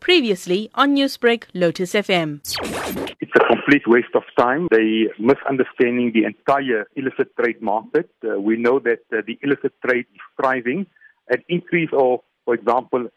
Previously on Newsbreak, Lotus FM. It's a complete waste of time. They misunderstanding the entire illicit trade market. Uh, we know that uh, the illicit trade is thriving. An increase of, for example,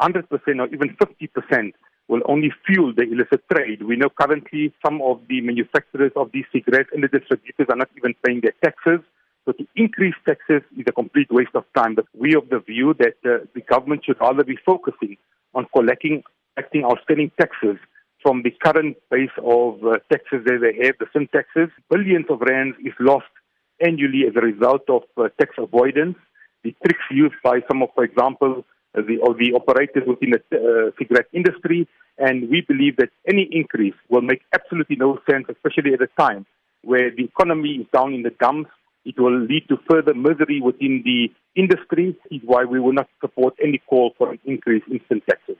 100% or even 50% will only fuel the illicit trade. We know currently some of the manufacturers of these cigarettes and the distributors are not even paying their taxes. So to increase taxes is a complete waste of time. But we of the view that uh, the government should rather be focusing on collecting, collecting outstanding taxes from the current base of uh, taxes that they have, the sin taxes. Billions of rands is lost annually as a result of uh, tax avoidance. The tricks used by some of, for example, the, or the operators within the uh, cigarette industry. And we believe that any increase will make absolutely no sense, especially at a time where the economy is down in the dumps it will lead to further misery within the industry, is why we will not support any call for an increase in sin taxes.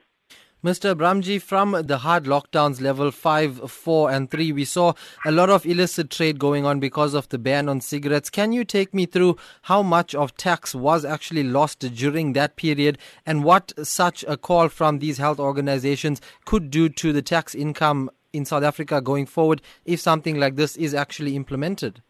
Mr. Abramjee, from the hard lockdowns level 5, 4, and 3, we saw a lot of illicit trade going on because of the ban on cigarettes. Can you take me through how much of tax was actually lost during that period and what such a call from these health organizations could do to the tax income in South Africa going forward if something like this is actually implemented?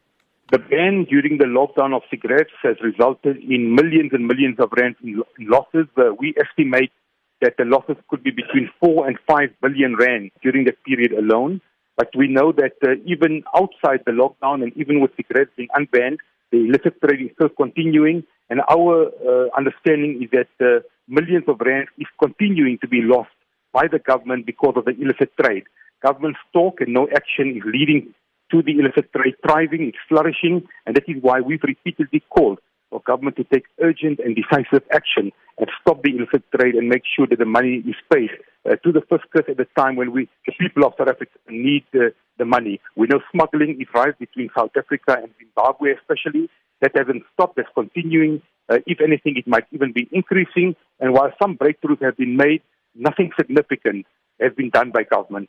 The ban during the lockdown of cigarettes has resulted in millions and millions of rands in losses. Uh, we estimate that the losses could be between 4 and 5 billion rand during that period alone. But we know that uh, even outside the lockdown and even with cigarettes being unbanned, the illicit trade is still continuing. And our uh, understanding is that uh, millions of rands is continuing to be lost by the government because of the illicit trade. Government talk and no action is leading to the illicit trade thriving, it's flourishing, and that is why we've repeatedly called for government to take urgent and decisive action and stop the illicit trade and make sure that the money is paid uh, to the fiscus at the time when we, the people of South Africa, need uh, the money. We know smuggling is rise between South Africa and Zimbabwe, especially. That hasn't stopped. That's continuing. Uh, if anything, it might even be increasing. And while some breakthroughs have been made, nothing significant has been done by government.